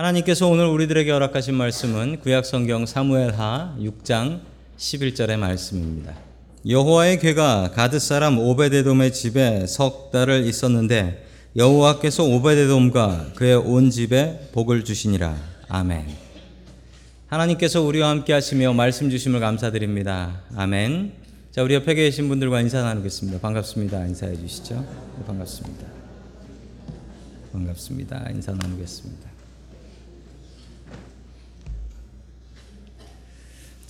하나님께서 오늘 우리들에게 허락하신 말씀은 구약 성경 사무엘하 6장 11절의 말씀입니다. 여호와의 괴가 가드 사람 오베데돔의 집에 석 달을 있었는데 여호와께서 오베데돔과 그의 온 집에 복을 주시니라. 아멘. 하나님께서 우리와 함께 하시며 말씀 주심을 감사드립니다. 아멘. 자, 우리 옆에 계신 분들과 인사 나누겠습니다. 반갑습니다. 인사해 주시죠. 네, 반갑습니다. 반갑습니다. 인사 나누겠습니다.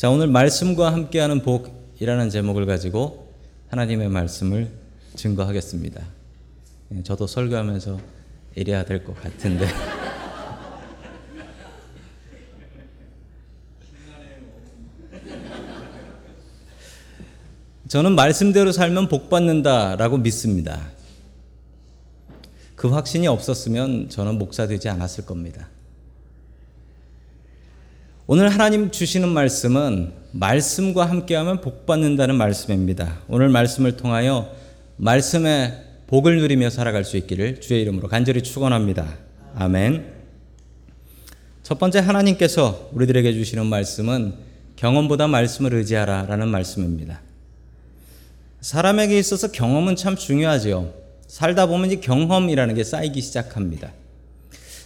자, 오늘 말씀과 함께하는 복이라는 제목을 가지고 하나님의 말씀을 증거하겠습니다. 예, 저도 설교하면서 이래야 될 것 같은데. 저는 말씀대로 살면 복 받는다라고 믿습니다. 그 확신이 없었으면 저는 목사 되지 않았을 겁니다. 오늘 하나님 주시는 말씀은 말씀과 함께하면 복 받는다는 말씀입니다. 오늘 말씀을 통하여 말씀의 복을 누리며 살아갈 수 있기를 주의 이름으로 간절히 축원합니다. 아멘. 첫 번째 하나님께서 우리들에게 주시는 말씀은 경험보다 말씀을 의지하라라는 말씀입니다. 사람에게 있어서 경험은 참 중요하죠. 살다 보면 이 경험이라는 게 쌓이기 시작합니다.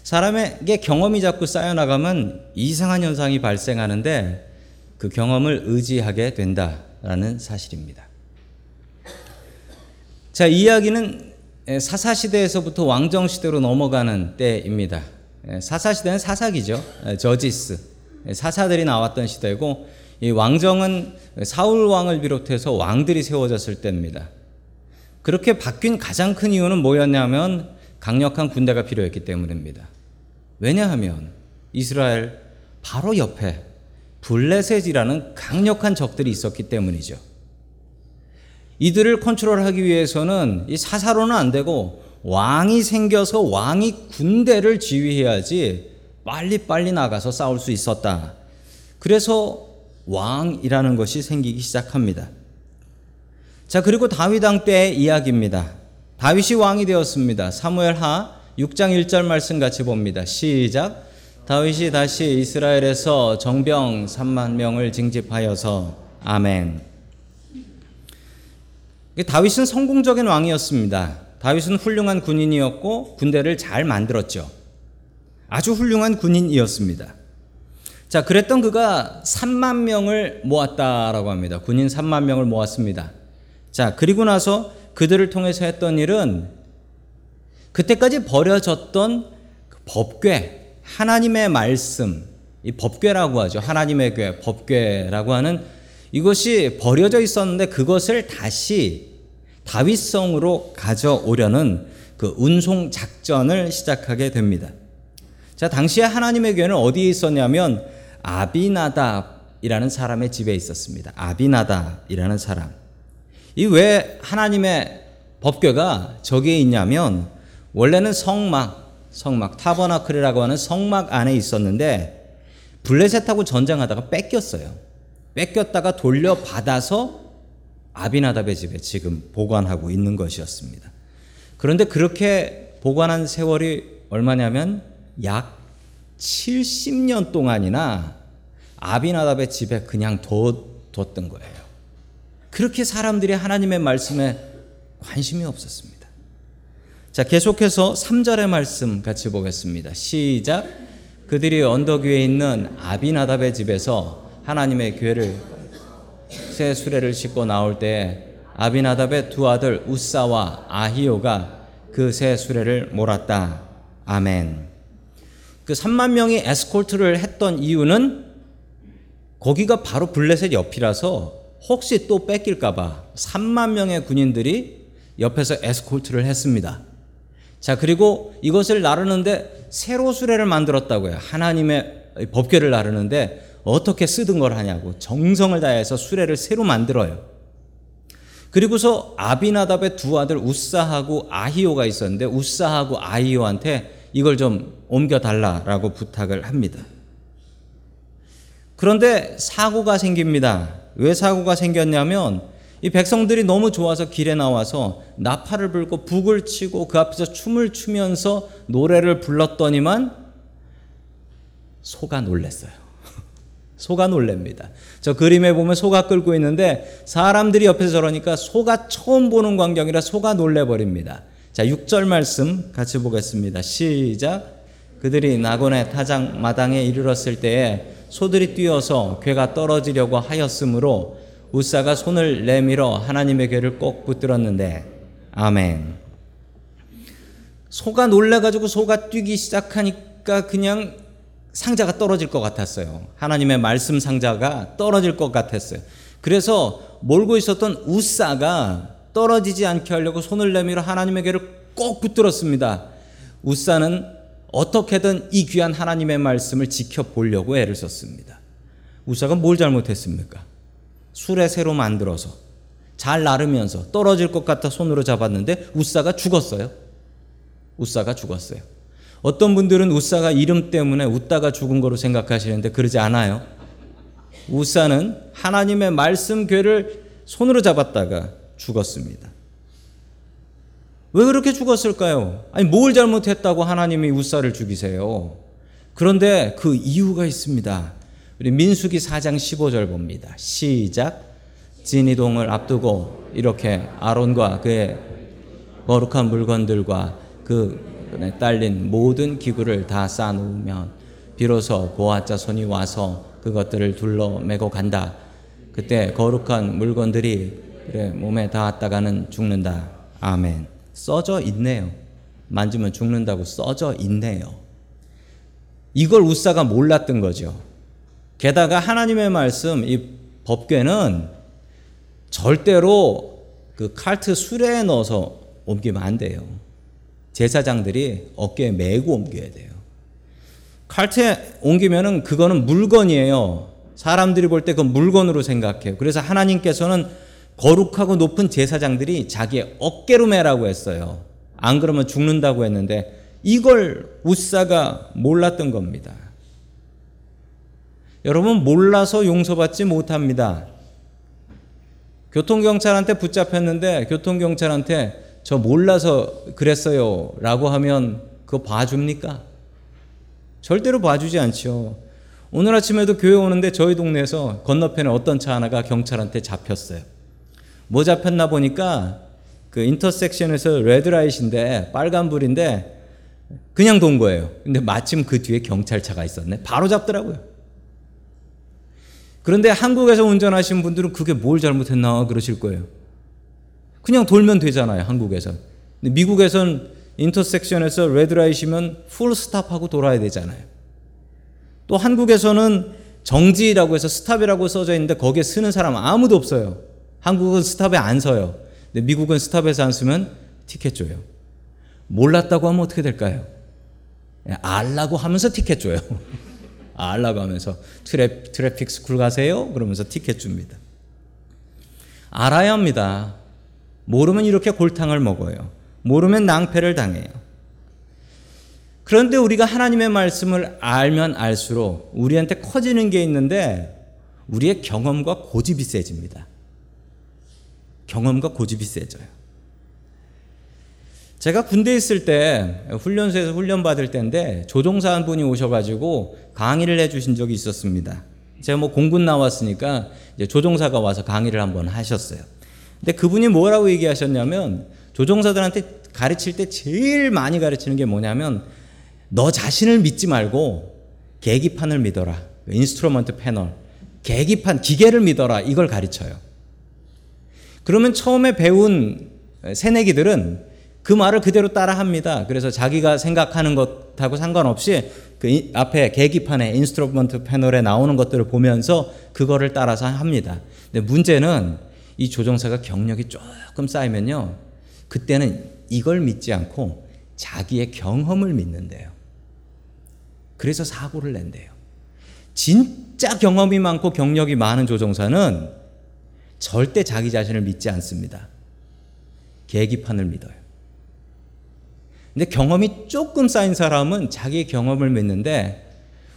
사람에게 경험이 자꾸 쌓여나가면 이상한 현상이 발생하는데 그 경험을 의지하게 된다라는 사실입니다. 자, 이야기는 사사시대에서부터 왕정시대로 넘어가는 때입니다. 사사시대는 사사기죠. 저지스. 사사들이 나왔던 시대고, 이 왕정은 사울 왕을 비롯해서 왕들이 세워졌을 때입니다. 그렇게 바뀐 가장 큰 이유는 뭐였냐면 강력한 군대가 필요했기 때문입니다. 왜냐하면 이스라엘 바로 옆에 블레셋이라는 강력한 적들이 있었기 때문이죠. 이들을 컨트롤하기 위해서는 이 사사로는 안 되고 왕이 생겨서 왕이 군대를 지휘해야지 빨리빨리 나가서 싸울 수 있었다. 그래서 왕이라는 것이 생기기 시작합니다. 자, 그리고 다윗 왕 때의 이야기입니다. 다윗이 왕이 되었습니다. 사무엘 하 6장 1절 말씀 같이 봅니다. 시작. 다윗이 다시 이스라엘에서 정병 3만 명을 징집하여서 아멘. 다윗은 성공적인 왕이었습니다. 다윗은 훌륭한 군인이었고 군대를 잘 만들었죠. 아주 훌륭한 군인이었습니다. 자, 그랬던 그가 3만 명을 모았다라고 합니다. 군인 3만 명을 모았습니다. 자, 그리고 나서 그들을 통해서 했던 일은 그때까지 버려졌던 그 법궤, 하나님의 말씀, 이 법궤라고 하죠. 하나님의 궤, 법궤라고 하는 이것이 버려져 있었는데 그것을 다시 다윗성으로 가져오려는 그 운송 작전을 시작하게 됩니다. 자, 당시에 하나님의 궤는 어디에 있었냐면 아비나답이라는 사람의 집에 있었습니다. 아비나답이라는 사람. 이 왜 하나님의 법궤가 저기에 있냐면 원래는 성막, 성막 타버나클이라고 하는 성막 안에 있었는데 블레셋하고 전쟁하다가 뺏겼어요. 뺏겼다가 돌려받아서 아비나답의 집에 지금 보관하고 있는 것이었습니다. 그런데 그렇게 보관한 세월이 얼마냐면 약 70년 동안이나 아비나답의 집에 그냥 뒀던 거예요. 그렇게 사람들이 하나님의 말씀에 관심이 없었습니다. 자, 계속해서 3절의 말씀 같이 보겠습니다. 시작. 그들이 언덕 위에 있는 아비나답의 집에서 하나님의 괴를 새 수레를 싣고 나올 때 아비나답의 두 아들 우사와 아히오가 그 새 수레를 몰았다. 아멘. 그 3만 명이 에스콜트를 했던 이유는 거기가 바로 블레셋 옆이라서 혹시 또 뺏길까봐 3만 명의 군인들이 옆에서 에스콜트를 했습니다. 자, 그리고 이것을 나르는데 새로 수레를 만들었다고요. 하나님의 법궤를 나르는데 어떻게 쓰던 걸 하냐고 정성을 다해서 수레를 새로 만들어요. 그리고서 아비나답의 두 아들 우사하고 아히오가 있었는데 우사하고 아히오한테 이걸 좀 옮겨 달라라고 부탁을 합니다. 그런데 사고가 생깁니다. 왜 사고가 생겼냐면 이 백성들이 너무 좋아서 길에 나와서 나팔을 불고 북을 치고 그 앞에서 춤을 추면서 노래를 불렀더니만 소가 놀랬어요. 소가 놀랍니다. 저 그림에 보면 소가 끌고 있는데 사람들이 옆에서 저러니까 소가 처음 보는 광경이라 소가 놀래버립니다. 자, 6절 말씀 같이 보겠습니다. 시작. 그들이 나곤의 타장 마당에 이르렀을 때에 소들이 뛰어서 괴가 떨어지려고 하였으므로 우사가 손을 내밀어 하나님의 괴를 꼭 붙들었는데 아멘. 소가 놀래가지고 소가 뛰기 시작하니까 그냥 상자가 떨어질 것 같았어요. 하나님의 말씀 상자가 떨어질 것 같았어요. 그래서 몰고 있었던 우사가 떨어지지 않게 하려고 손을 내밀어 하나님의 괴를 꼭 붙들었습니다. 우사는 어떻게든 이 귀한 하나님의 말씀을 지켜보려고 애를 썼습니다. 우사가 뭘 잘못했습니까? 술에 새로 만들어서 잘 나르면서 떨어질 것 같아 손으로 잡았는데 우사가 죽었어요. 우사가 죽었어요. 어떤 분들은 우사가 이름 때문에 웃다가 죽은 거로 생각하시는데 그러지 않아요. 우사는 하나님의 말씀 괴를 손으로 잡았다가 죽었습니다. 왜 그렇게 죽었을까요? 아니, 뭘 잘못했다고 하나님이 우사를 죽이세요? 그런데 그 이유가 있습니다. 우리 민수기 4장 15절 봅니다. 시작. 진이동을 앞두고 이렇게 아론과 그의 거룩한 물건들과 그 딸린 모든 기구를 다 쌓아놓으면 비로소 보아자 손이 와서 그것들을 둘러 매고 간다. 그때 거룩한 물건들이 그래 몸에 닿았다가는 죽는다. 아멘. 써져 있네요. 만지면 죽는다고 써져 있네요. 이걸 우사가 몰랐던 거죠. 게다가 하나님의 말씀, 이 법궤는 절대로 그 칼트 수레에 넣어서 옮기면 안 돼요. 제사장들이 어깨에 메고 옮겨야 돼요. 칼트에 옮기면은 그거는 물건이에요. 사람들이 볼 때 그 물건으로 생각해요. 그래서 하나님께서는 거룩하고 높은 제사장들이 자기의 어깨로 매라고 했어요. 안 그러면 죽는다고 했는데 이걸 우사가 몰랐던 겁니다. 여러분 몰라서 용서받지 못합니다. 교통경찰한테 붙잡혔는데 교통경찰한테 저 몰라서 그랬어요 라고 하면 그거 봐줍니까? 절대로 봐주지 않죠. 오늘 아침에도 교회 오는데 저희 동네에서 건너편에 어떤 차 하나가 경찰한테 잡혔어요. 뭐 잡혔나 보니까 그 인터섹션에서 레드라이트인데 빨간불인데 그냥 돈 거예요. 근데 마침 그 뒤에 경찰차가 있었네. 바로 잡더라고요. 그런데 한국에서 운전하신 분들은 그게 뭘 잘못했나 그러실 거예요. 그냥 돌면 되잖아요, 한국에서. 근데 미국에선 인터섹션에서 레드라이트면 풀 스탑하고 돌아야 되잖아요. 또 한국에서는 정지라고 해서 stop이라고 써져 있는데 거기에 서는 사람 아무도 없어요. 한국은 stop에 안 서요. 근데 미국은 stop에서 안 서면 티켓 줘요. 몰랐다고 하면 어떻게 될까요? 예, 알라고 하면서 티켓 줘요. 알라고 하면서 트래, traffic school 가세요? 그러면서 티켓 줍니다. 알아야 합니다. 모르면 이렇게 골탕을 먹어요. 모르면 낭패를 당해요. 그런데 우리가 하나님의 말씀을 알면 알수록 우리한테 커지는 게 있는데 우리의 경험과 고집이 세집니다. 경험과 고집이 세져요. 제가 군대에 있을 때 훈련소에서 훈련 받을 때인데 조종사 한 분이 오셔가지고 강의를 해주신 적이 있었습니다. 제가 뭐 공군 나왔으니까 이제 조종사가 와서 강의를 한번 하셨어요. 근데 그분이 뭐라고 얘기하셨냐면 조종사들한테 가르칠 때 제일 많이 가르치는 게 뭐냐면 너 자신을 믿지 말고 계기판을 믿어라. instrument panel. 계기판, 기계를 믿어라. 이걸 가르쳐요. 그러면 처음에 배운 새내기들은 그 말을 그대로 따라 합니다. 그래서 자기가 생각하는 것하고 상관없이 그 앞에 계기판에 instrument panel에 나오는 것들을 보면서 그거를 따라서 합니다. 근데 문제는 이 조종사가 경력이 조금 쌓이면요. 그때는 이걸 믿지 않고 자기의 경험을 믿는데요. 그래서 사고를 낸대요. 진짜 경험이 많고 경력이 많은 조종사는 절대 자기 자신을 믿지 않습니다. 계기판을 믿어요. 근데 경험이 조금 쌓인 사람은 자기의 경험을 믿는데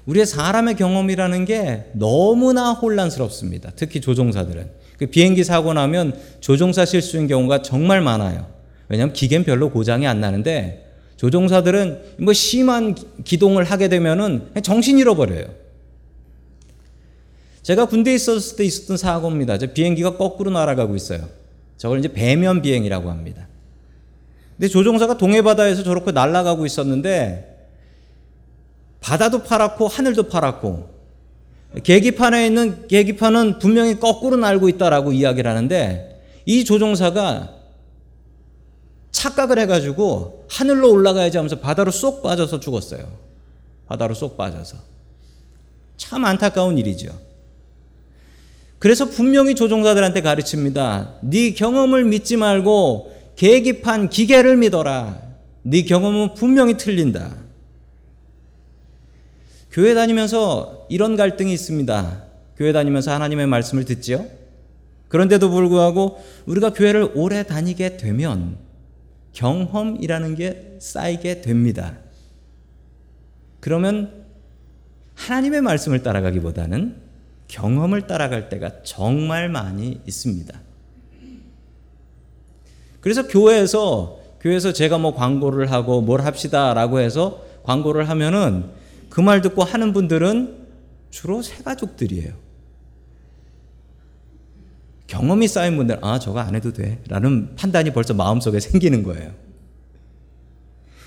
우리의 사람의 경험이라는 게 너무나 혼란스럽습니다. 특히 조종사들은. 그 비행기 사고 나면 조종사 실수인 경우가 정말 많아요. 왜냐하면 기계는 별로 고장이 안 나는데 조종사들은 뭐 심한 기동을 하게 되면은 정신 잃어버려요. 제가 군대에 있었을 때 있었던 사고입니다. 비행기가 거꾸로 날아가고 있어요. 저걸 이제 배면 비행이라고 합니다. 근데 조종사가 동해바다에서 저렇게 날아가고 있었는데 바다도 파랗고 하늘도 파랗고 계기판에 있는 계기판은 분명히 거꾸로 날고 있다라고 이야기를 하는데 이 조종사가 착각을 해가지고 하늘로 올라가야지 하면서 바다로 쏙 빠져서 죽었어요. 바다로 쏙 빠져서. 참 안타까운 일이죠. 그래서 분명히 조종사들한테 가르칩니다. 네 경험을 믿지 말고 계기판 기계를 믿어라. 네 경험은 분명히 틀린다. 교회 다니면서 이런 갈등이 있습니다. 교회 다니면서 하나님의 말씀을 듣지요. 그런데도 불구하고 우리가 교회를 오래 다니게 되면 경험이라는 게 쌓이게 됩니다. 그러면 하나님의 말씀을 따라가기보다는 경험을 따라갈 때가 정말 많이 있습니다. 그래서 교회에서 교회에서 제가 뭐 광고를 하고 뭘 합시다라고 해서 광고를 하면은 그 말 듣고 하는 분들은 주로 새 가족들이에요. 경험이 쌓인 분들, 아, 저거 안 해도 돼. 라는 판단이 벌써 마음속에 생기는 거예요.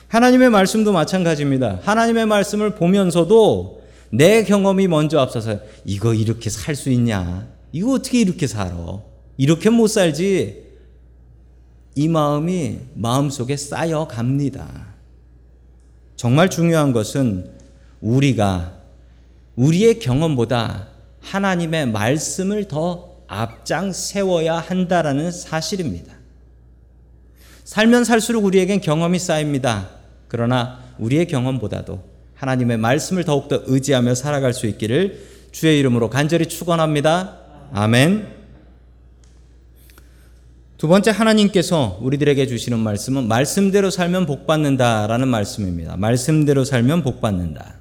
하나님의 말씀도 마찬가지입니다. 하나님의 말씀을 보면서도 내 경험이 먼저 앞서서 이거 이렇게 살 수 있냐? 이거 어떻게 이렇게 살아? 이렇게 못 살지? 이 마음이 마음속에 쌓여 갑니다. 정말 중요한 것은 우리가 우리의 경험보다 하나님의 말씀을 더 앞장 세워야 한다라는 사실입니다. 살면 살수록 우리에겐 경험이 쌓입니다. 그러나 우리의 경험보다도 하나님의 말씀을 더욱더 의지하며 살아갈 수 있기를 주의 이름으로 간절히 축원합니다. 아멘. 두 번째 하나님께서 우리들에게 주시는 말씀은 말씀대로 살면 복 받는다라는 말씀입니다. 말씀대로 살면 복 받는다.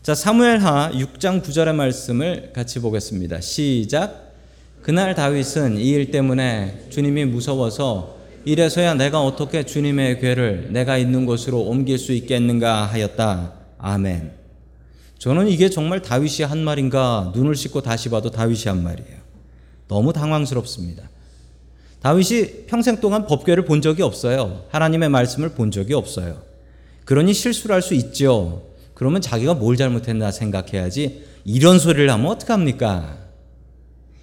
자, 사무엘하 6장 9절의 말씀을 같이 보겠습니다. 시작. 그날 다윗은 이 일 때문에 주님이 무서워서 이래서야 내가 어떻게 주님의 괴를 내가 있는 곳으로 옮길 수 있겠는가 하였다. 아멘. 저는 이게 정말 다윗이 한 말인가 눈을 씻고 다시 봐도 다윗이 한 말이에요. 너무 당황스럽습니다. 다윗이 평생 동안 법궤를 본 적이 없어요. 하나님의 말씀을 본 적이 없어요. 그러니 실수를 할 수 있죠. 그러면 자기가 뭘 잘못했나 생각해야지 이런 소리를 하면 어떡합니까?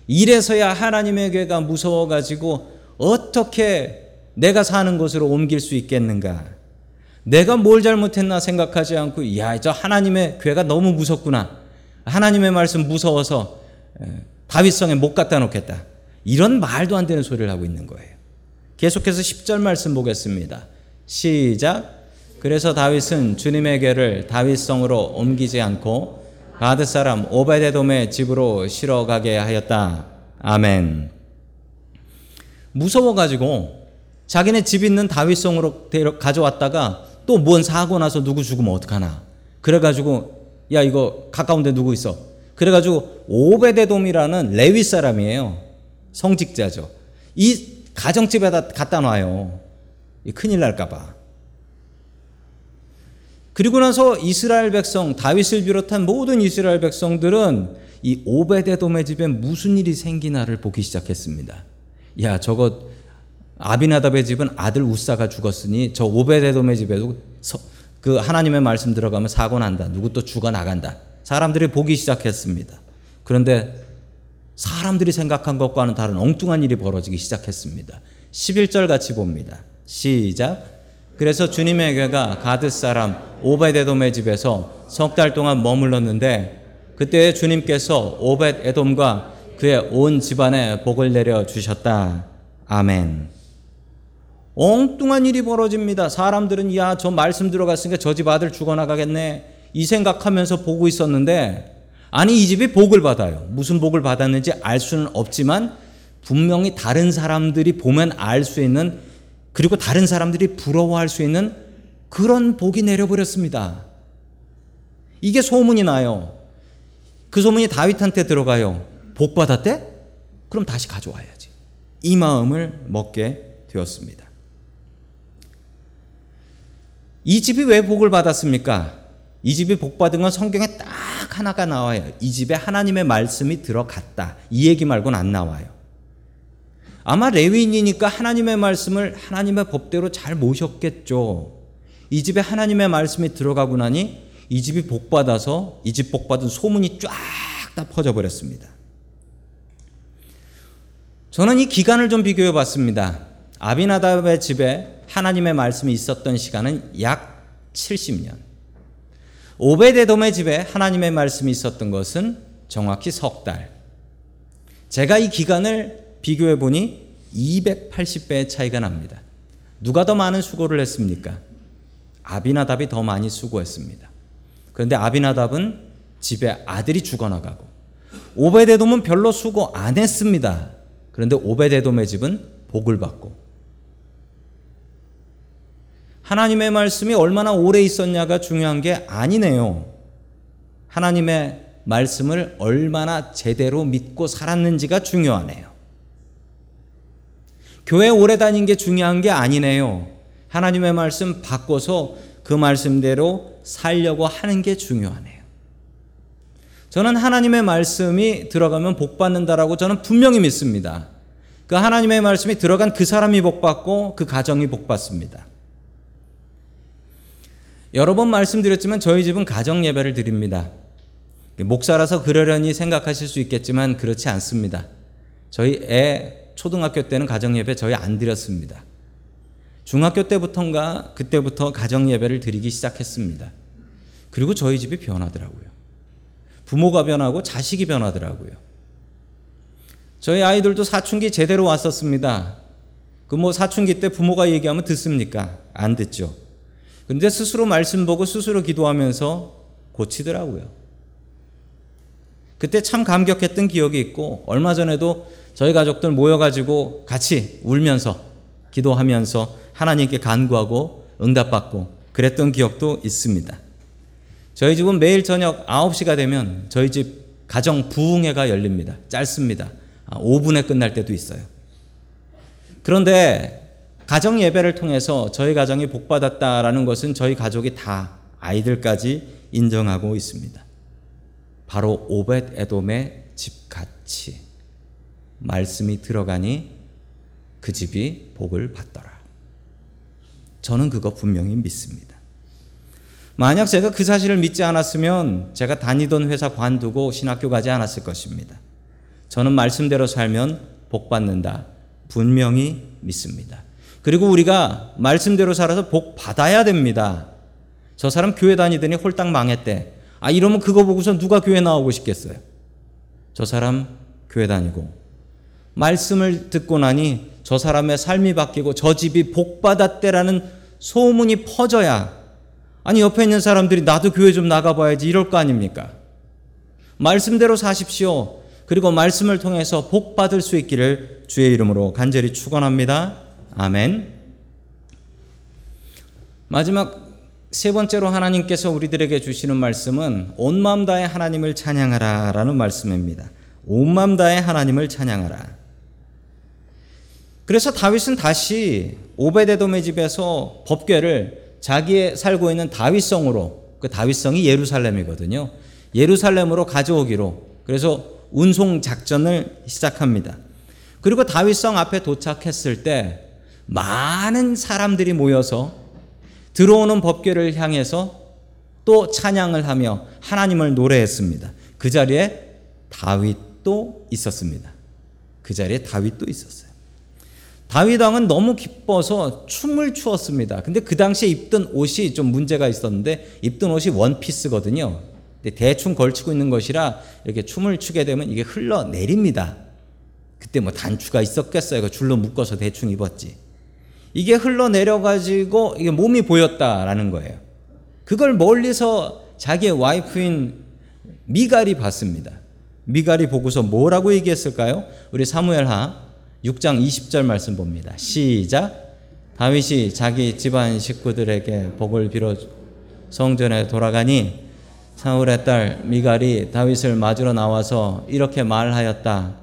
이래서야 하나님의 괴가 무서워가지고 어떻게 내가 사는 곳으로 옮길 수 있겠는가? 내가 뭘 잘못했나 생각하지 않고, 야, 저 하나님의 괴가 너무 무섭구나. 하나님의 말씀 무서워서 다윗성에 못 갖다 놓겠다. 이런 말도 안 되는 소리를 하고 있는 거예요. 계속해서 10절 말씀 보겠습니다. 시작. 그래서 다윗은 주님의 를 다윗성으로 옮기지 않고 가드 사람 오베데돔의 집으로 실어 가게 하였다. 아멘. 무서워 가지고 자기네 집 있는 다윗성으로 가져왔다가 또 뭔 사고 나서 누구 죽으면 어떡하나. 그래 가지고 야 이거 가까운 데 누구 있어. 그래 가지고 오베데돔이라는 레위 사람이에요. 성직자죠. 이 가정집에다 갖다 놔요. 큰일 날까봐. 그리고 나서 이스라엘 백성, 다윗을 비롯한 모든 이스라엘 백성들은 이 오베데돔의 집에 무슨 일이 생기나를 보기 시작했습니다. 야, 저거 아비나답의 집은 아들 우사가 죽었으니 저 오베데돔의 집에도 그 하나님의 말씀 들어가면 사고 난다. 누구 또 죽어 나간다. 사람들이 보기 시작했습니다. 그런데 사람들이 생각한 것과는 다른 엉뚱한 일이 벌어지기 시작했습니다. 11절 같이 봅니다. 시작. 그래서 주님의 괴가 가드 사람 오벳에돔의 집에서 석 달 동안 머물렀는데 그때 주님께서 오벳에돔과 그의 온 집안에 복을 내려 주셨다. 아멘. 엉뚱한 일이 벌어집니다. 사람들은 야, 저 말씀 들어갔으니까 저 집 아들 죽어나가겠네. 이 생각하면서 보고 있었는데 아니 이 집이 복을 받아요. 무슨 복을 받았는지 알 수는 없지만 분명히 다른 사람들이 보면 알 수 있는 그리고 다른 사람들이 부러워할 수 있는 그런 복이 내려버렸습니다. 이게 소문이 나요. 그 소문이 다윗한테 들어가요. 복 받았대? 그럼 다시 가져와야지. 이 마음을 먹게 되었습니다. 이 집이 왜 복을 받았습니까? 이 집이 복 받은 건 성경에 딱 하나가 나와요. 이 집에 하나님의 말씀이 들어갔다. 이 얘기 말고는 안 나와요. 아마 레위인이니까 하나님의 말씀을 하나님의 법대로 잘 모셨겠죠. 이 집에 하나님의 말씀이 들어가고 나니 이 집이 복 받아서 이 집 복 받은 소문이 쫙 다 퍼져 버렸습니다. 저는 이 기간을 좀 비교해 봤습니다. 아비나답의 집에 하나님의 말씀이 있었던 시간은 약 70년. 오베데돔의 집에 하나님의 말씀이 있었던 것은 정확히 석 달. 제가 이 기간을 비교해 보니 280배의 차이가 납니다. 누가 더 많은 수고를 했습니까? 아비나답이 더 많이 수고했습니다. 그런데 아비나답은 집에 아들이 죽어나가고 오베데돔은 별로 수고 안 했습니다. 그런데 오베데돔의 집은 복을 받고 하나님의 말씀이 얼마나 오래 있었냐가 중요한 게 아니네요. 하나님의 말씀을 얼마나 제대로 믿고 살았는지가 중요하네요. 교회 오래 다닌 게 중요한 게 아니네요. 하나님의 말씀 바꿔서 그 말씀대로 살려고 하는 게 중요하네요. 저는 하나님의 말씀이 들어가면 복 받는다라고 저는 분명히 믿습니다. 그 하나님의 말씀이 들어간 그 사람이 복 받고 그 가정이 복 받습니다. 여러 번 말씀드렸지만 저희 집은 가정 예배를 드립니다. 목사라서 그러려니 생각하실 수 있겠지만 그렇지 않습니다. 저희 애 초등학교 때는 가정 예배 저희 안 드렸습니다. 중학교 때부터인가 그때부터 가정 예배를 드리기 시작했습니다. 그리고 저희 집이 변하더라고요. 부모가 변하고 자식이 변하더라고요. 저희 아이들도 사춘기 제대로 왔었습니다. 그 뭐 사춘기 때 부모가 얘기하면 듣습니까? 안 듣죠. 근데 스스로 말씀 보고 스스로 기도하면서 고치더라고요. 그때 참 감격했던 기억이 있고 얼마 전에도 저희 가족들 모여가지고 같이 울면서 기도하면서 하나님께 간구하고 응답받고 그랬던 기억도 있습니다. 저희 집은 매일 저녁 9시가 되면 저희 집 가정 부흥회가 열립니다. 짧습니다. 5분에 아, 끝날 때도 있어요. 그런데 가정 예배를 통해서 저희 가정이 복받았다라는 것은 저희 가족이 다 아이들까지 인정하고 있습니다. 바로 오벳 에돔의 집같이 말씀이 들어가니 그 집이 복을 받더라. 저는 그거 분명히 믿습니다. 만약 제가 그 사실을 믿지 않았으면 제가 다니던 회사 관두고 신학교 가지 않았을 것입니다. 저는 말씀대로 살면 복 받는다. 분명히 믿습니다. 그리고 우리가 말씀대로 살아서 복 받아야 됩니다. 저 사람 교회 다니더니 홀딱 망했대. 아, 이러면 그거 보고서 누가 교회 나오고 싶겠어요? 저 사람 교회 다니고, 말씀을 듣고 나니 저 사람의 삶이 바뀌고 저 집이 복 받았대라는 소문이 퍼져야, 아니, 옆에 있는 사람들이 나도 교회 좀 나가봐야지 이럴 거 아닙니까? 말씀대로 사십시오. 그리고 말씀을 통해서 복 받을 수 있기를 주의 이름으로 간절히 축원합니다. 아멘. 마지막 세 번째로 하나님께서 우리들에게 주시는 말씀은 온 마음 다해 하나님을 찬양하라라는 말씀입니다. 온 마음 다해 하나님을 찬양하라. 그래서 다윗은 다시 오베데돔의 집에서 법궤를 자기의 살고 있는 다윗성으로 그 다윗성이 예루살렘이거든요. 예루살렘으로 가져오기로 그래서 운송 작전을 시작합니다. 그리고 다윗성 앞에 도착했을 때 많은 사람들이 모여서 들어오는 법궤를 향해서 또 찬양을 하며 하나님을 노래했습니다. 그 자리에 다윗도 있었습니다. 그 자리에 다윗도 있었어요. 다윗 왕은 너무 기뻐서 춤을 추었습니다. 근데 그 당시에 입던 옷이 좀 문제가 있었는데 입던 옷이 원피스거든요. 대충 걸치고 있는 것이라 이렇게 춤을 추게 되면 이게 흘러내립니다. 그때 뭐 단추가 있었겠어요. 그 줄로 묶어서 대충 입었지. 이게 흘러내려가지고 이게 몸이 보였다라는 거예요. 그걸 멀리서 자기의 와이프인 미갈이 봤습니다. 미갈이 보고서 뭐라고 얘기했을까요? 우리 사무엘하 6장 20절 말씀 봅니다. 시작. 다윗이 자기 집안 식구들에게 복을 빌어 성전에 돌아가니 사울의 딸 미갈이 다윗을 맞으러 나와서 이렇게 말하였다.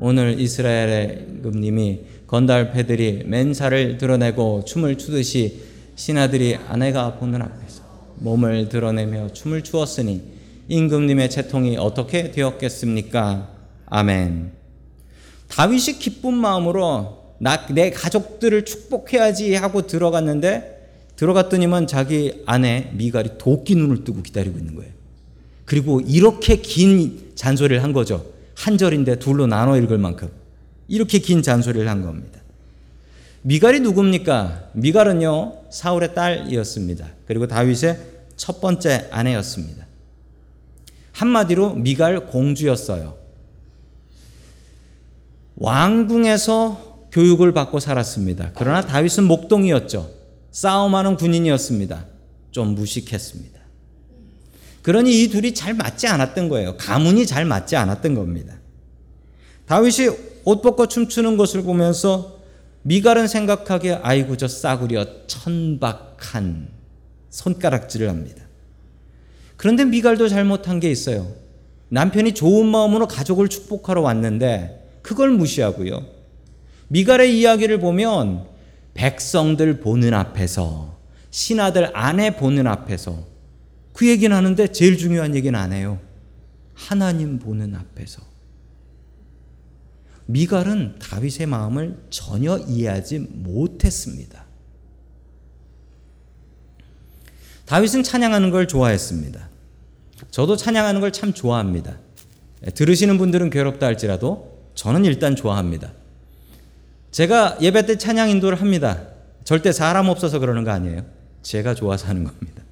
오늘 이스라엘의 금님이 건달 패들이 맨살을 드러내고 춤을 추듯이 신하들이 아내가 보는 앞에서 몸을 드러내며 춤을 추었으니 임금님의 채통이 어떻게 되었겠습니까? 아멘. 다윗이 기쁜 마음으로 나, 내 가족들을 축복해야지 하고 들어갔는데 들어갔더니만 자기 아내 미갈이 도끼 눈을 뜨고 기다리고 있는 거예요. 그리고 이렇게 긴 잔소리를 한 거죠. 한 절인데 둘로 나눠 읽을 만큼. 이렇게 긴 잔소리를 한 겁니다. 미갈이 누굽니까? 미갈은요, 사울의 딸이었습니다. 그리고 다윗의 첫 번째 아내였습니다. 한마디로 미갈 공주였어요. 왕궁에서 교육을 받고 살았습니다. 그러나 다윗은 목동이었죠. 싸움하는 군인이었습니다. 좀 무식했습니다. 그러니 이 둘이 잘 맞지 않았던 거예요. 가문이 잘 맞지 않았던 겁니다. 다윗이 옷 벗고 춤추는 것을 보면서 미갈은 생각하기에 아이고 저 싸구려 천박한 손가락질을 합니다. 그런데 미갈도 잘못한 게 있어요. 남편이 좋은 마음으로 가족을 축복하러 왔는데 그걸 무시하고요. 미갈의 이야기를 보면 백성들 보는 앞에서 신하들 아내 보는 앞에서 그 얘기는 하는데 제일 중요한 얘기는 안 해요. 하나님 보는 앞에서. 미갈은 다윗의 마음을 전혀 이해하지 못했습니다. 다윗은 찬양하는 걸 좋아했습니다. 저도 찬양하는 걸 참 좋아합니다. 들으시는 분들은 괴롭다 할지라도 저는 일단 좋아합니다. 제가 예배 때 찬양 인도를 합니다. 절대 사람 없어서 그러는 거 아니에요. 제가 좋아서 하는 겁니다.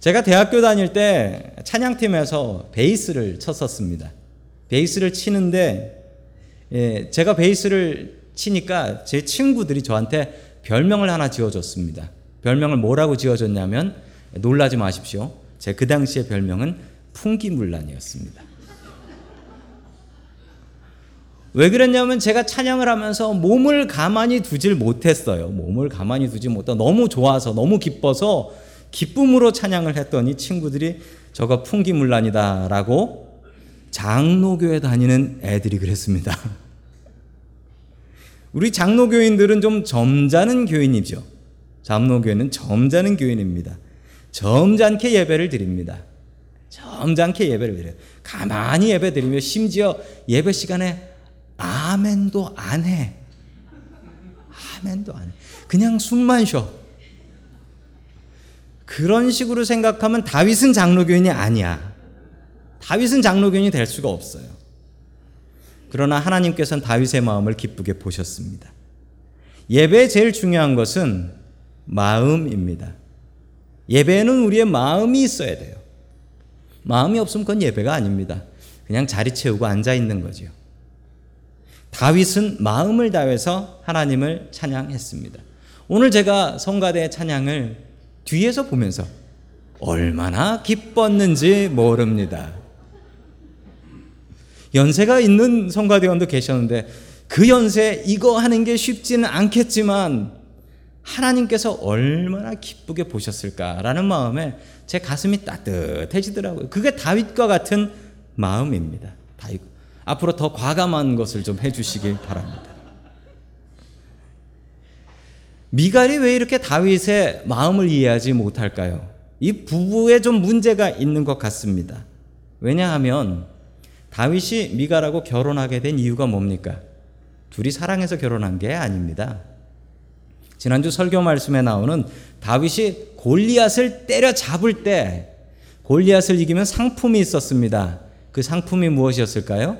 제가 대학교 다닐 때 찬양팀에서 베이스를 쳤었습니다. 베이스를 치는데 예, 제가 베이스를 치니까 제 친구들이 저한테 별명을 하나 지어줬습니다. 별명을 뭐라고 지어줬냐면 놀라지 마십시오. 제 그 당시의 별명은 풍기물란이었습니다. 왜 그랬냐면 제가 찬양을 하면서 몸을 가만히 두질 못했어요. 몸을 가만히 두지 못하 너무 좋아서 너무 기뻐서 기쁨으로 찬양을 했더니 친구들이 저거 풍기물란이다라고 장로교에 다니는 애들이 그랬습니다. 우리 장로교인들은 좀 점잖은 교인이죠. 장로교회는 점잖은 교인입니다. 점잖게 예배를 드립니다. 점잖게 예배를 드려요. 가만히 예배 드리며 심지어 예배 시간에 아멘도 안 해. 아멘도 안 해. 그냥 숨만 쉬어. 그런 식으로 생각하면 다윗은 장로교인이 아니야. 다윗은 장로교인이 될 수가 없어요. 그러나 하나님께서는 다윗의 마음을 기쁘게 보셨습니다. 예배의 제일 중요한 것은 마음입니다. 예배는 우리의 마음이 있어야 돼요. 마음이 없으면 그건 예배가 아닙니다. 그냥 자리 채우고 앉아 있는 거죠. 다윗은 마음을 다해서 하나님을 찬양했습니다. 오늘 제가 성가대 찬양을 뒤에서 보면서 얼마나 기뻤는지 모릅니다. 연세가 있는 성가대원도 계셨는데 그 연세 이거 하는 게 쉽지는 않겠지만 하나님께서 얼마나 기쁘게 보셨을까라는 마음에 제 가슴이 따뜻해지더라고요. 그게 다윗과 같은 마음입니다. 다윗. 앞으로 더 과감한 것을 좀 해주시길 바랍니다. 미갈이 왜 이렇게 다윗의 마음을 이해하지 못할까요? 이 부부에 좀 문제가 있는 것 같습니다. 왜냐하면 다윗이 미갈하고 결혼하게 된 이유가 뭡니까? 둘이 사랑해서 결혼한 게 아닙니다. 지난주 설교 말씀에 나오는 다윗이 골리앗을 때려 잡을 때 골리앗을 이기면 상품이 있었습니다. 그 상품이 무엇이었을까요?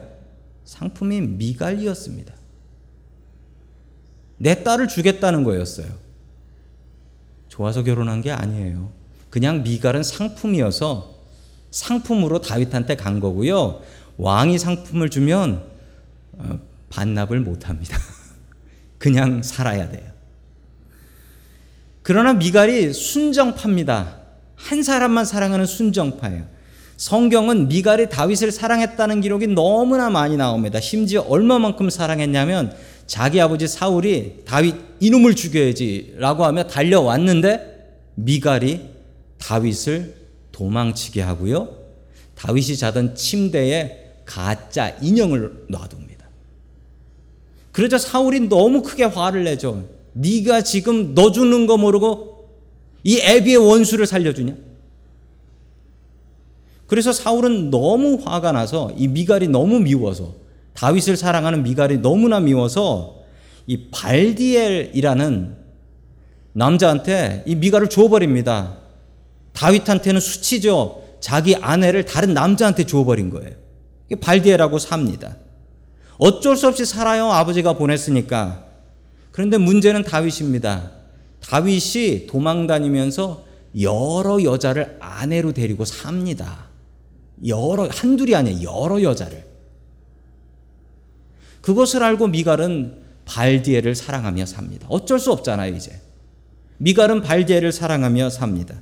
상품이 미갈이었습니다. 내 딸을 주겠다는 거였어요. 좋아서 결혼한 게 아니에요. 그냥 미갈은 상품이어서 상품으로 다윗한테 간 거고요. 왕이 상품을 주면 어, 반납을 못 합니다. 그냥 살아야 돼요. 그러나 미갈이 순정파입니다. 한 사람만 사랑하는 순정파예요. 성경은 미갈이 다윗을 사랑했다는 기록이 너무나 많이 나옵니다. 심지어 얼마만큼 사랑했냐면 자기 아버지 사울이 다윗 이놈을 죽여야지라고 하며 달려왔는데 미갈이 다윗을 도망치게 하고요. 다윗이 자던 침대에 가짜 인형을 놔둡니다. 그러자 사울이 너무 크게 화를 내죠. 네가 지금 너 죽는 거 모르고 이 애비의 원수를 살려주냐? 그래서 사울은 너무 화가 나서 이 미갈이 너무 미워서 다윗을 사랑하는 미갈이 너무나 미워서 이 발디엘이라는 남자한테 이 미갈을 줘버립니다. 다윗한테는 수치죠. 자기 아내를 다른 남자한테 줘버린 거예요. 발디엘하고 삽니다. 어쩔 수 없이 살아요. 아버지가 보냈으니까. 그런데 문제는 다윗입니다. 다윗이 도망 다니면서 여러 여자를 아내로 데리고 삽니다. 여러 한둘이 아니에요. 여러 여자를. 그것을 알고 미갈은 발디엘을 사랑하며 삽니다. 어쩔 수 없잖아요, 이제. 미갈은 발디엘을 사랑하며 삽니다.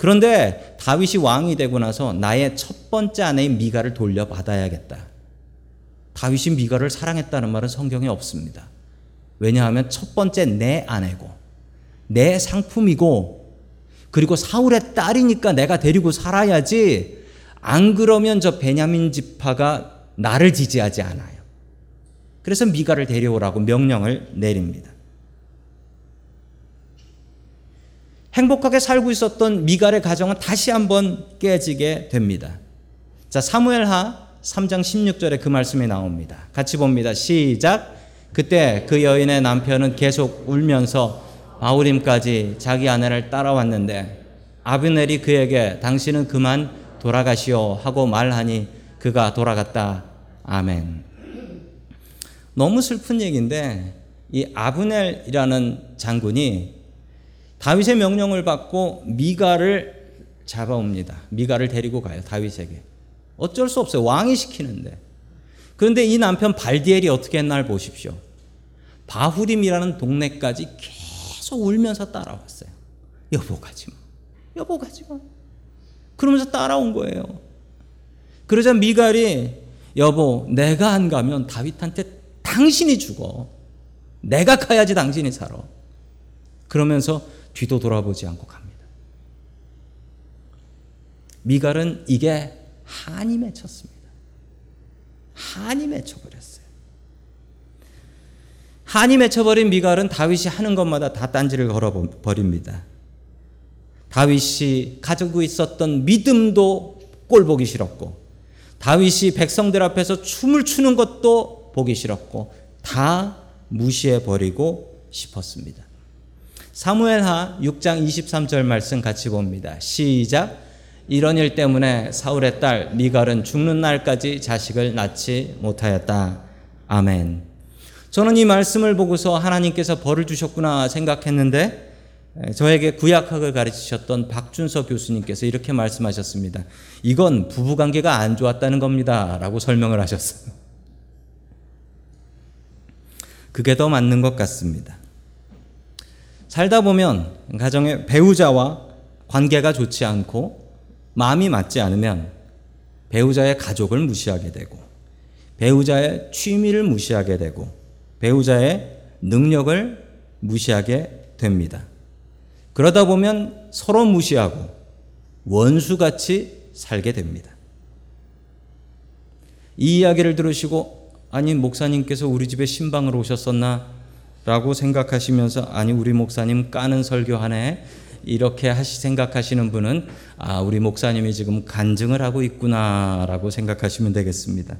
그런데 다윗이 왕이 되고 나서 나의 첫 번째 아내인 미갈을 돌려받아야겠다. 다윗이 미갈을 사랑했다는 말은 성경에 없습니다. 왜냐하면 첫 번째 내 아내고 내 상품이고 그리고 사울의 딸이니까 내가 데리고 살아야지 안 그러면 저 베냐민 지파가 나를 지지하지 않아요. 그래서 미가를 데려오라고 명령을 내립니다. 행복하게 살고 있었던 미갈의 가정은 다시 한번 깨지게 됩니다. 자, 사무엘하 3장 16절에 그 말씀이 나옵니다. 같이 봅니다. 시작. 그때 그 여인의 남편은 계속 울면서 바우림까지 자기 아내를 따라왔는데 아브넬이 그에게 당신은 그만 돌아가시오 하고 말하니 그가 돌아갔다. 아멘. 너무 슬픈 얘기인데 이 아브넬이라는 장군이 다윗의 명령을 받고 미가를 잡아옵니다. 미가를 데리고 가요. 다윗에게. 어쩔 수 없어요. 왕이 시키는데. 그런데 이 남편 발디엘이 어떻게 했날 보십시오. 바후림이라는 동네까지 계속 울면서 따라왔어요. 여보 가지 마. 여보 가지 마. 그러면서 따라온 거예요. 그러자 미갈이 여보 내가 안 가면 다윗한테 당신이 죽어. 내가 가야지 당신이 살아. 그러면서 뒤도 돌아보지 않고 갑니다. 미갈은 이게 한이 맺혔습니다. 한이 맺혀버렸어요. 한이 맺혀버린 미갈은 다윗이 하는 것마다 다 딴지를 걸어버립니다. 다윗이 가지고 있었던 믿음도 꼴 보기 싫었고, 다윗이 백성들 앞에서 춤을 추는 것도 보기 싫었고, 다 무시해버리고 싶었습니다. 사무엘하 6장 23절 말씀 같이 봅니다. 시작. 이런 일 때문에 사울의 딸 미갈은 죽는 날까지 자식을 낳지 못하였다. 아멘. 저는 이 말씀을 보고서 하나님께서 벌을 주셨구나 생각했는데 저에게 구약학을 가르치셨던 박준석 교수님께서 이렇게 말씀하셨습니다. 이건 부부 관계가 안 좋았다는 겁니다. 라고 설명을 하셨어요. 그게 더 맞는 것 같습니다. 살다 보면 가정의 배우자와 관계가 좋지 않고 마음이 맞지 않으면 배우자의 가족을 무시하게 되고 배우자의 취미를 무시하게 되고 배우자의 능력을 무시하게 됩니다. 그러다 보면 서로 무시하고 원수같이 살게 됩니다. 이 이야기를 들으시고 아니 목사님께서 우리 집에 신방을 오셨었나 라고 생각하시면서 아니 우리 목사님 까는 설교하네 이렇게 하시 생각하시는 분은 아 우리 목사님이 지금 간증을 하고 있구나라고 생각하시면 되겠습니다.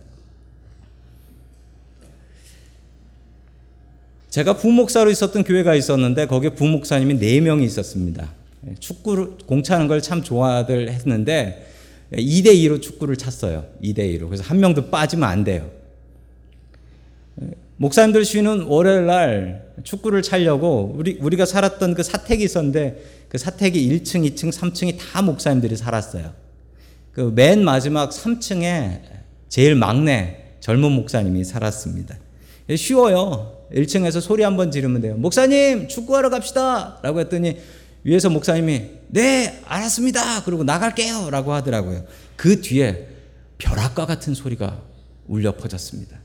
제가 부목사로 있었던 교회가 있었는데 거기에 부목사님이 네 명이 있었습니다. 축구를 공차는 걸 참 좋아들 했는데 2대 2로 축구를 찼어요. 2대 2로. 그래서 한 명도 빠지면 안 돼요. 목사님들 쉬는 월요일 날 축구를 차려고 우리 우리가 살았던 그 사택이 있었는데 그 사택이 1층, 2층, 3층이 다 목사님들이 살았어요. 그 맨 마지막 3층에 제일 막내 젊은 목사님이 살았습니다. 쉬워요. 1층에서 소리 한 번 지르면 돼요. 목사님, 축구하러 갑시다. 라고 했더니 위에서 목사님이 네, 알았습니다. 그리고 나갈게요. 라고 하더라고요. 그 뒤에 벼락과 같은 소리가 울려 퍼졌습니다.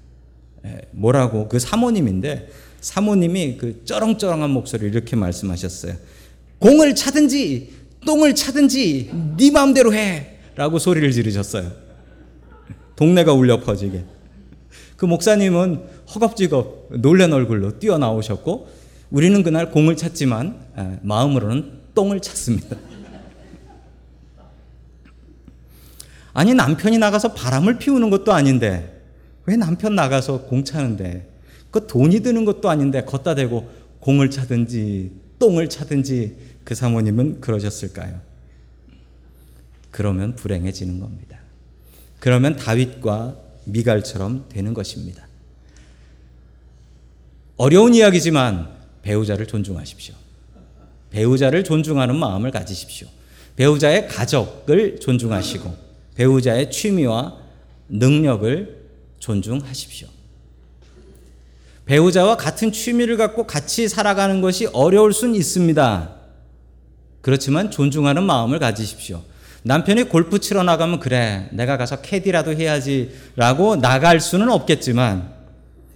예, 뭐라고 그 사모님인데 사모님이 그 쩌렁쩌렁한 목소리를 이렇게 말씀하셨어요. 공을 차든지 똥을 차든지 네 마음대로 해라고 소리를 지르셨어요. 동네가 울려 퍼지게. 그 목사님은 허겁지겁 놀란 얼굴로 뛰어나오셨고 우리는 그날 공을 찾지만 에, 마음으로는 똥을 찾습니다. 아니 남편이 나가서 바람을 피우는 것도 아닌데 왜 남편 나가서 공 차는데 그 돈이 드는 것도 아닌데 걷다 대고 공을 차든지 똥을 차든지 그 사모님은 그러셨을까요? 그러면 불행해지는 겁니다. 그러면 다윗과 미갈처럼 되는 것입니다. 어려운 이야기지만 배우자를 존중하십시오. 배우자를 존중하는 마음을 가지십시오. 배우자의 가족을 존중하시고 배우자의 취미와 능력을 존중하십시오. 배우자와 같은 취미를 갖고 같이 살아가는 것이 어려울 순 있습니다. 그렇지만 존중하는 마음을 가지십시오. 남편이 골프 치러 나가면 그래, 내가 가서 캐디라도 해야지라고 나갈 수는 없겠지만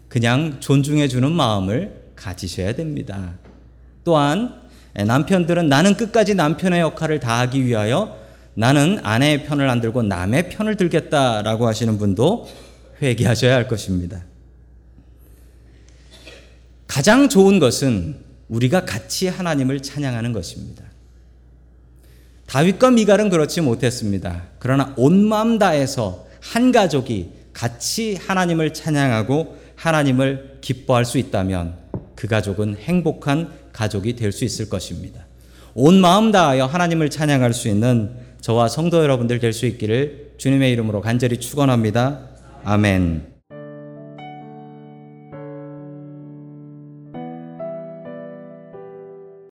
그냥 존중해 주는 마음을 가지셔야 됩니다. 또한 남편들은 나는 끝까지 남편의 역할을 다하기 위하여 나는 아내의 편을 안 들고 남의 편을 들겠다라고 하시는 분도 회개하셔야 할 것입니다. 가장 좋은 것은 우리가 같이 하나님을 찬양하는 것입니다. 다윗과 미갈은 그렇지 못했습니다. 그러나 온 마음 다해서 한 가족이 같이 하나님을 찬양하고 하나님을 기뻐할 수 있다면 그 가족은 행복한 가족이 될 수 있을 것입니다. 온 마음 다하여 하나님을 찬양할 수 있는 저와 성도 여러분들 될 수 있기를 주님의 이름으로 간절히 축원합니다. 아멘.